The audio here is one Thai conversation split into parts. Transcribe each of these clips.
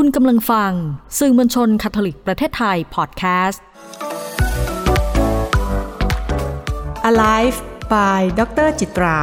คุณกำลังฟัง สื่อมวลชนคาทอลิกประเทศไทยพอดแคสต์ Alive by ดรจิตรา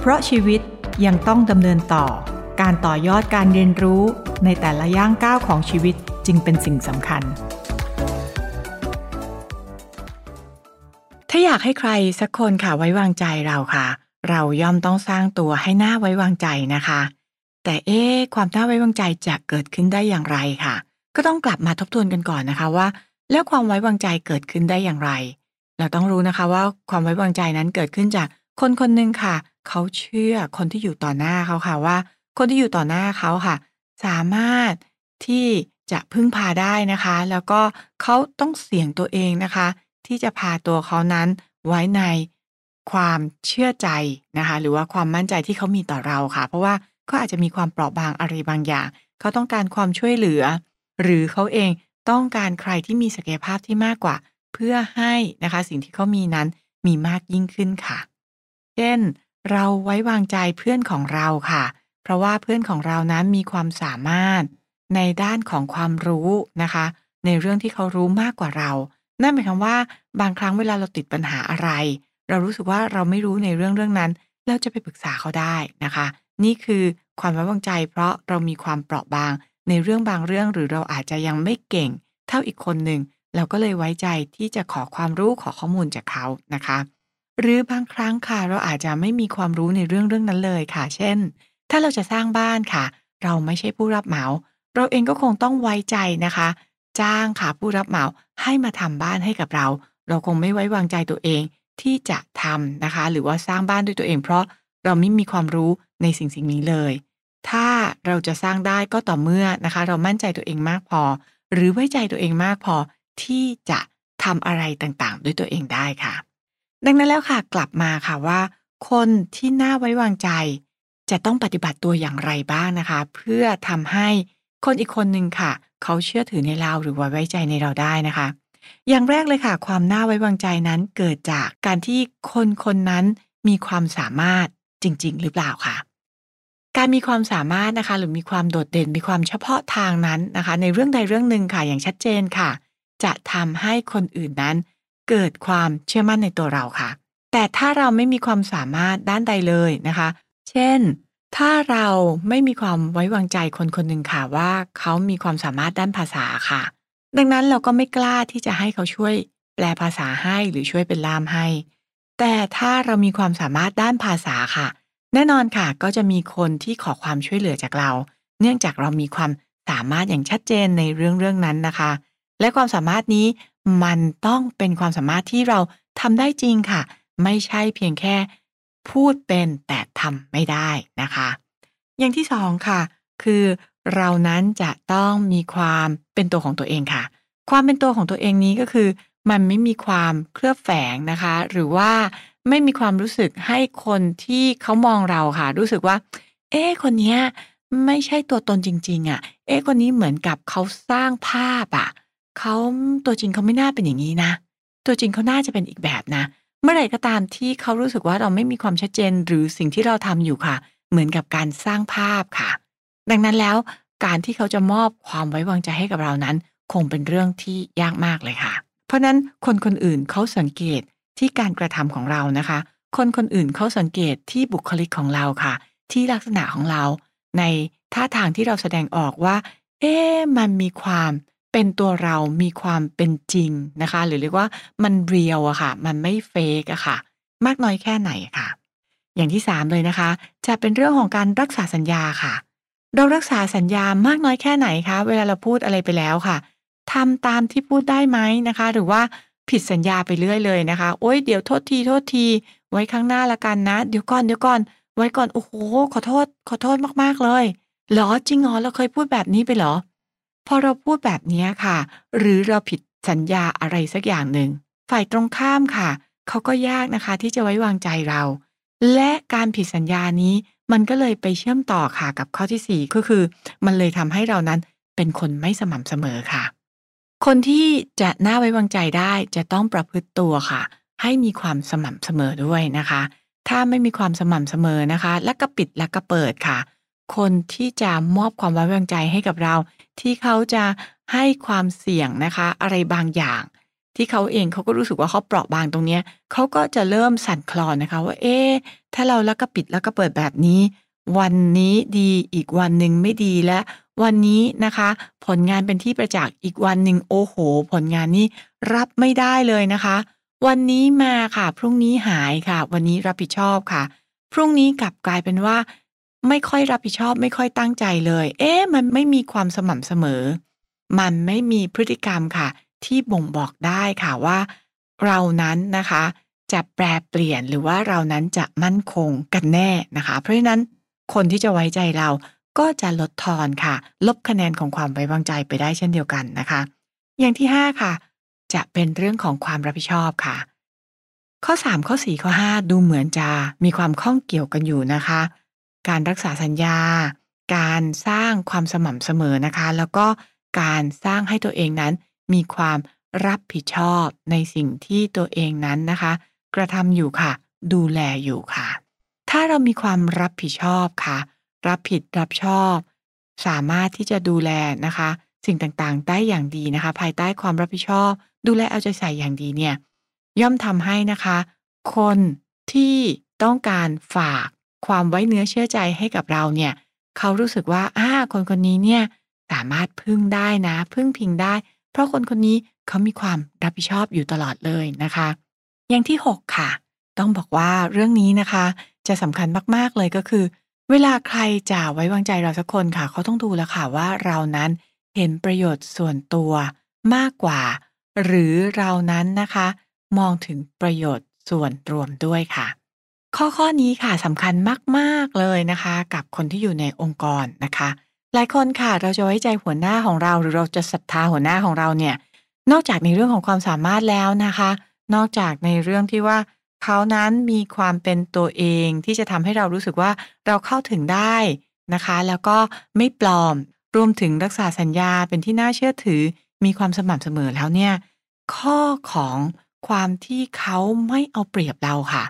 เพราะชีวิตยังต้องดำเนินต่อ การต่อยอดการเรียนรู้ในแต่ละย่างก้าวของชีวิตจึงเป็นสิ่งสำคัญ ถ้าอยากให้ใครสักคนค่ะไว้วางใจเราค่ะ เราย่อมต้องสร้างตัวให้หน่าไว้วางใจนะคะ แต่เอ๊ความน่าไว้วางใจจะเกิดขึ้นได้อย่างไรค่ะ ก็ต้องกลับมาทบทวนกันก่อนนะคะว่า แล้วความไว้วางใจเกิดขึ้นได้อย่างไร เราต้องรู้นะคะว่าความไว้วางใจนั้นเกิดขึ้นจากคนคนหนึ่งค่ะ เขาเชื่อคนที่อยู่ต่อหน้าเขาค่ะว่า คนที่อยู่ต่อหน้าเขาค่ะ สามารถที่จะพึ่งพาได้นะคะ แล้วก็เขาต้องเสี่ยงตัวเองนะคะ ที่จะพาตัวเขานั้นไว้ในความเชื่อใจนะคะ หรือว่าความมั่นใจที่เขามีต่อเราค่ะ เพราะว่า เขาอาจจะมีความเปราะบางอะไรบางอย่าง เขาต้องการความช่วยเหลือ หรือเขาเองต้องการใครที่มีศักยภาพที่มากกว่า เพื่อให้นะคะสิ่งที่เขามีนั้นมีมากยิ่งขึ้นค่ะ เช่น เราไว้วางใจเพื่อนของเราค่ะ เพราะว่าเพื่อนของเรานั้นมีความสามารถในด้านของความรู้นะคะ ในเรื่องที่เขารู้มากกว่าเรา นั่นหมายความว่าบางครั้งเวลาเราติดปัญหาอะไร เรารู้สึกว่าเราไม่รู้ในเรื่องเรื่องนั้น เราจะไปปรึกษาเขาได้นะคะ นี่คือความไว้วางใจ เพราะเรามีความเปราะบางในเรื่องบางเรื่องหรือเราอาจจะยังไม่เก่ง เท่าอีกคนหนึ่งเราก็เลยไว้ใจที่จะขอความรู้ขอข้อมูลจากเขานะคะ หรือบางครั้งค่ะเราอาจจะไม่มีความรู้ในเรื่องเรื่องนั้นเลยค่ะ เช่น ถ้าเราจะสร้างบ้านค่ะ เราไม่ใช่ผู้รับเหมา เราเองก็คงต้องไว้ใจนะคะ จ้างค่ะผู้รับเหมาให้มาทำบ้านให้กับเรา เราคงไม่ไว้วางใจตัวเองที่จะทำนะคะ หรือว่าสร้างบ้านด้วยตัวเอง เพราะ เราไม่มีความรู้ในสิ่งสิ่งนี้เลย ถ้าเราจะสร้างได้ก็ต่อเมื่อนะคะ เรามั่นใจตัวเองมากพอ หรือไว้ใจตัวเองมากพอที่จะทำอะไรต่างๆ ด้วยตัวเองได้ค่ะ ดังนั้นแล้วค่ะกลับมาค่ะว่า คนที่น่าไว้วางใจ จะต้องปฏิบัติตัวอย่างไรบ้างนะคะ เพื่อทำให้คนอีกคนหนึ่งค่ะ เขาเชื่อถือในเราหรือว่าไว้ใจในเราได้นะคะ อย่างแรกเลยค่ะ ความน่าไว้วางใจนั้นเกิดจากการที่คนคนนั้นมีความสามารถ จริง ๆ หรือเปล่าค่ะ การมีความสามารถนะคะ หรือมีความโดดเด่นมีความเฉพาะทางนั้นนะคะ ในเรื่องใดเรื่องหนึ่งค่ะอย่างชัดเจนค่ะ จะทำให้คนอื่นนั้น เกิดความเชื่อมั่นในตัวเราค่ะ แต่ถ้าเราไม่มีความสามารถด้านใดเลยนะคะ เช่น ถ้าเราไม่มีความไว้วางใจคนคนหนึ่งค่ะว่าเขามีความสามารถด้านภาษาค่ะ ดังนั้นเราก็ไม่กล้าที่จะให้เขาช่วยแปลภาษาให้หรือช่วยเป็นล่ามให้ แต่ถ้าเรามีความสามารถด้านภาษาค่ะ แน่นอนค่ะ ก็จะมีคนที่ขอความช่วยเหลือจากเรา เนื่องจากเรามีความสามารถอย่างชัดเจนในเรื่องเรื่องนั้นนะคะ และความสามารถนี้มันต้องเป็นความสามารถที่เราทำได้จริงค่ะ ไม่ใช่เพียงแค่ พูดเป็นแต่ทำไม่ได้นะคะ อย่างที่สองค่ะ คือเรานั้นจะต้องมีความเป็นตัวของตัวเองค่ะ ความเป็นตัวของตัวเองนี้ก็คือ มันไม่มีความเคลือบแฝงนะคะ หรือว่าไม่มีความรู้สึกให้คนที่เขามองเราค่ะ รู้สึกว่า เอ๊คนเนี้ยไม่ใช่ตัวตนจริง ๆอะ่ะ เอ๊คนนี้เหมือนกับเขาสร้างภาพอะ่ะเขาตัวจริงเขาไม่น่าเป็นอย่างนี้นะ ตัวจริงเขาน่าจะเป็นอีกแบบนะ เมื่อไหร่ก็ตามที่เขารู้สึกว่าเราไม่มีความชัดเจน หรือสิ่งที่เราทำอยู่ค่ะ เหมือนกับการสร้างภาพค่ะ ดังนั้นแล้วการที่เขาจะมอบความไว้วางใจให้กับเรานั้น คงเป็นเรื่องที่ยากมากเลยค่ะ เพราะนั้นคนคนอื่นเขาสังเกตที่การกระทำของเรานะคะ คนคนอื่นเขาสังเกตที่บุคลิกของเราค่ะ ที่ลักษณะของเรา ในท่าทางที่เราแสดงออกว่า เอ๊ะมันมีความเป็นตัวเรามีความเป็นจริงนะคะ หรือเรียกว่ามันเรียวอะค่ะ มันไม่เฟกอะค่ะ มากน้อยแค่ไหนค่ะ อย่างที่สามเลยนะคะ จะเป็นเรื่องของการรักษาสัญญาค่ะ เรารักษาสัญญามากน้อยแค่ไหนคะ เวลาเราพูดอะไรไปแล้วค่ะ ทำตามที่พูดได้ไหมนะคะ หรือว่าผิดสัญญาไปเรื่อยเลยนะคะ โอ๊ยเดี๋ยวโทษทีโทษที ไว้ข้างหน้าละกันนะ เดี๋ยวก่อนเดี๋ยวก่อน ไว้ก่อน โอ้โห ขอโทษ ขอโทษมากๆเลย หรอจริงหรอเราเคยพูดแบบนี้ไปหรอ พอเราพูดแบบนี้ค่ะ หรือเราผิดสัญญาอะไรสักอย่างหนึ่ง ฝ่ายตรงข้ามค่ะ เขาก็ยากนะคะที่จะไว้วางใจเรา และการผิดสัญญานี้มันก็เลยไปเชื่อมต่อค่ะกับข้อที่สี่ก็คือ มันเลยทำให้เรานั้นเป็นคนไม่สม่ำเสมอค่ะ คนที่จะน่าไว้วางใจได้จะต้องประพฤติตัวค่ะ ให้มีความสม่ำเสมอด้วยนะคะ ถ้าไม่มีความสม่ำเสมอนะคะ และก็ปิดและก็เปิดค่ะ คนที่จะมอบความไว้วางใจให้กับเรา ที่เขาจะให้ความเสี่ยงนะคะ อะไรบางอย่าง ที่เขาเองเขาก็รู้สึกว่าเขาเปราะบางตรงเนี้ยเขาก็จะเริ่มสั่นคลอนนะคะ ว่าเอ๊ะถ้าเราแล้วก็ปิดแล้วก็เปิดแบบนี้ วันนี้ดีอีกวันหนึ่งไม่ดีและ วันนี้นะคะ ผลงานเป็นที่ประจักษ์อีกวันหนึ่งโอ้โห ผลงานนี้รับไม่ได้เลยนะคะ วันนี้มาค่ะ พรุ่งนี้หายค่ะ วันนี้รับผิดชอบค่ะ พรุ่งนี้กลับกลายเป็นว่า ไม่ค่อยรับผิดชอบ ไม่ค่อยตั้งใจเลย เอ๊ะมันไม่มีความสม่ำเสมอ มันไม่มีพฤติกรรมค่ะ ที่บ่งบอกได้ค่ะว่า เรานั้นนะคะจะแปรเปลี่ยนหรือว่าเรานั้นจะมั่นคงกันแน่นะคะ เพราะฉะนั้นคนที่จะไว้ใจเรา ก็จะลดทอนค่ะ ลบคะแนนของความไว้วางใจไปได้เช่นเดียวกันนะคะ อย่างที่ 5 ค่ะ จะเป็นเรื่องของความรับผิดชอบค่ะ ข้อ 3 ข้อ 4 ข้อ 5 ดูเหมือนจะมีความข้องเกี่ยวกันอยู่นะคะ การรักษาสัญญา การสร้างความสม่ำเสมอนะคะ แล้วก็การสร้างให้ตัวเองนั้นมีความรับผิดชอบในสิ่งที่ตัวเองนั้นนะคะ กระทำอยู่ค่ะ ดูแลอยู่ค่ะ ถ้าเรามีความรับผิดชอบค่ะ รับผิดรับชอบ สามารถที่จะดูแลนะคะ สิ่งต่างๆ ได้อย่างดีนะคะ ภายใต้ความรับผิดชอบ ดูแลเอาใจใส่อย่างดีเนี่ยย่อมทำให้นะคะ คนที่ต้องการฝากความไว้เนื้อเชื่อใจให้กับเราเนี่ยเขารู้สึกว่าอ่าคนคนนี้เนี่ยสามารถพึ่งได้นะ พึ่งพิงได้ เพราะคนคนนี้เขามีความรับผิดชอบอยู่ตลอดเลยนะคะ อย่างที่ 6 ค่ะ ต้องบอกว่าเรื่องนี้นะคะ จะสำคัญมากๆเลยก็คือ เวลาใครจะไว้วางใจเราสักคนค่ะ เขาต้องดูแล้วค่ะว่าเรานั้นเห็นประโยชน์ส่วนตัวมากกว่า หรือเรานั้นนะคะ มองถึงประโยชน์ส่วนรวมด้วยค่ะ ข้อข้อนี้ค่ะสำคัญมากๆเลยนะคะ กับคนที่อยู่ในองค์กรนะคะ หลายคนค่ะเราจะไว้ใจหัวหน้าของเรา หรือเราจะศรัทธาหัวหน้าของเราเนี่ยนอกจากในเรื่องของความสามารถแล้วนะคะ นอกจากในเรื่องที่ว่า เขานั้นมีความเป็นตัวเองที่จะทำให้เรารู้สึกว่าเราเข้าถึงได้นะคะ แล้วก็ไม่ปลอม รวมถึงรักษาสัญญาเป็นที่น่าเชื่อถือ มีความสม่ำเสมอแล้วเนี่ย ข้อของความที่เขาไม่เอาเปรียบเราค่ะ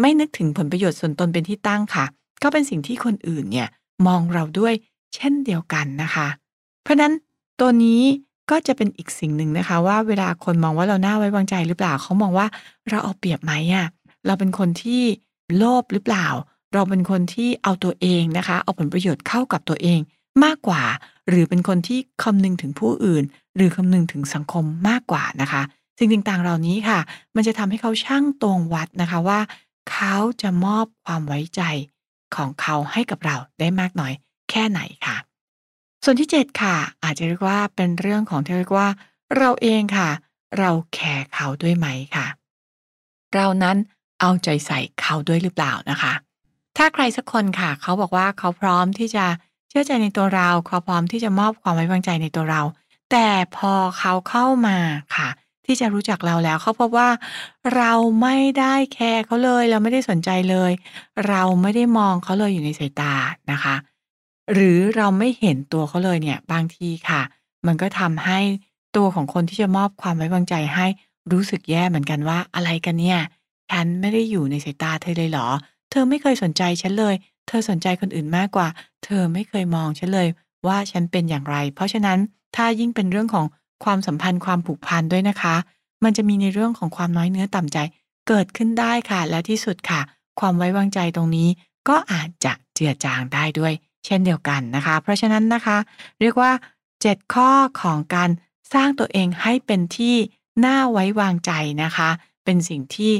ไม่นึกถึงผลประโยชน์ส่วนตนเป็นที่ตั้งค่ะ ก็เป็นสิ่งที่คนอื่นเนี่ยมองเราด้วยเช่นเดียวกันนะคะ เพราะนั้นตัวนี้ ก็จะเป็นอีกสิ่งหนึ่งนะคะ ว่าเวลาคนมองว่าเราหน่าไว้วางใจหรือเปล่าเขามองว่าเราเอาเปรียบไหมอะเราเป็นคนที่โลภหรือเปล่า เราเป็นคนที่เอาตัวเองนะคะ เอาผลประโยชน์เข้ากับตัวเองมากกว่า หรือเป็นคนที่คำนึงถึงผู้อื่น หรือคำนึงถึงสังคมมากกว่านะคะสิ่งต่างๆเหล่านี้ค่ะ มันจะทำให้เขาช่างตวงวัดนะคะว่า เขาจะมอบความไว้ใจของเขาให้กับเราได้มากน้อยแค่ไหนค่ะ ส่วนที่ 7 ค่ะ อาจจะเรียกว่าเป็นเรื่องของที่เรียกว่า เราเองค่ะ เราแคร์เขาด้วยไหมค่ะ เรานั้นเอาใจใส่เขาด้วยหรือเปล่านะคะ ถ้าใครสักคนค่ะ เขาบอกว่าเขาพร้อมที่จะเชื่อใจในตัวเรา เขาพร้อมที่จะมอบความไว้วางใจในตัวเรา แต่พอเขาเข้ามาค่ะ ที่จะรู้จักเราแล้วเขาพบว่า เราไม่ได้แคร์เขาเลย เราไม่ได้สนใจเลย เราไม่ได้มองเขาเลยอยู่ในสายตานะคะ หรือเราไม่เห็นตัวเขาเลยเนี่ย บางทีค่ะ มันก็ทำให้ตัวของคนที่จะมอบความไว้วางใจให้รู้สึกแย่เหมือนกันว่าอะไรกันเนี่ย ฉันไม่ได้อยู่ในสายตาเธอเลยเหรอ เธอไม่เคยสนใจฉันเลย เธอสนใจคนอื่นมากกว่า เธอไม่เคยมองฉันเลย ว่าฉันเป็นอย่างไร เพราะฉะนั้นถ้ายิ่งเป็นเรื่องของความสัมพันธ์ความผูกพันด้วยนะคะ มันจะมีในเรื่องของความน้อยเนื้อต่ำใจ เกิดขึ้นได้ค่ะ และที่สุดค่ะ ความไว้วางใจตรงนี้ ก็อาจจะเจือจางได้ด้วย เช่นเดียวกันนะคะ เพราะฉะนั้นนะคะ เรียกว่า 7 ข้อของการสร้างตัวเองให้เป็นที่น่าไว้วางใจนะคะ เป็นสิ่งที่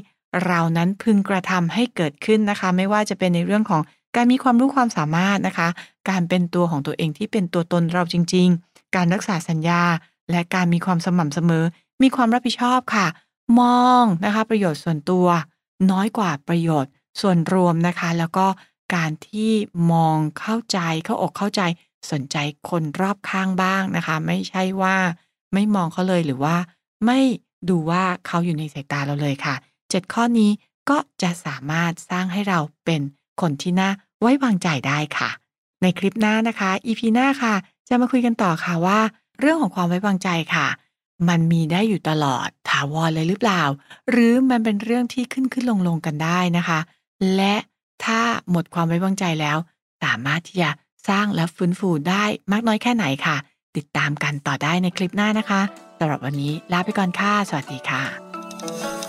เรานั้นพึงกระทำให้เกิดขึ้นนะคะ ไม่ว่าจะเป็นในเรื่องของการมีความรู้ความสามารถนะคะ การเป็นตัวของตัวเองที่เป็นตัวตนเราจริง ๆ การรักษาสัญญา และการมีความสม่ำเสมอ มีความรับผิดชอบค่ะ มองนะคะ ประโยชน์ส่วนตัว น้อยกว่าประโยชน์ส่วนรวมนะคะ แล้วก็ การที่มองเข้าใจเข้าอกเข้าใจสนใจคนรอบข้างบ้างนะคะ ไม่ใช่ว่าไม่มองเขาเลยหรือว่า ไม่ดูว่าเขาอยู่ในสายตาเราเลยค่ะ 7 ข้อนี้ก็จะสามารถสร้างให้เราเป็นคนที่น่าไว้วางใจได้ค่ะ ในคลิปหน้านะคะ EP หน้าค่ะ จะมาคุยกันต่อค่ะว่า เรื่องของความไว้วางใจค่ะ มันมีได้อยู่ตลอดถาวรเลยหรือเปล่า หรือมันเป็นเรื่องที่ขึ้นขึ้นลงลงกันได้นะคะ และ ถ้าหมดความไว้วางใจแล้ว สามารถที่จะสร้างและฟื้นฟูได้มากน้อยแค่ไหนค่ะ ติดตามกันต่อได้ในคลิปหน้านะคะสำหรับวันนี้ลาไปก่อนค่ะ สวัสดีค่ะ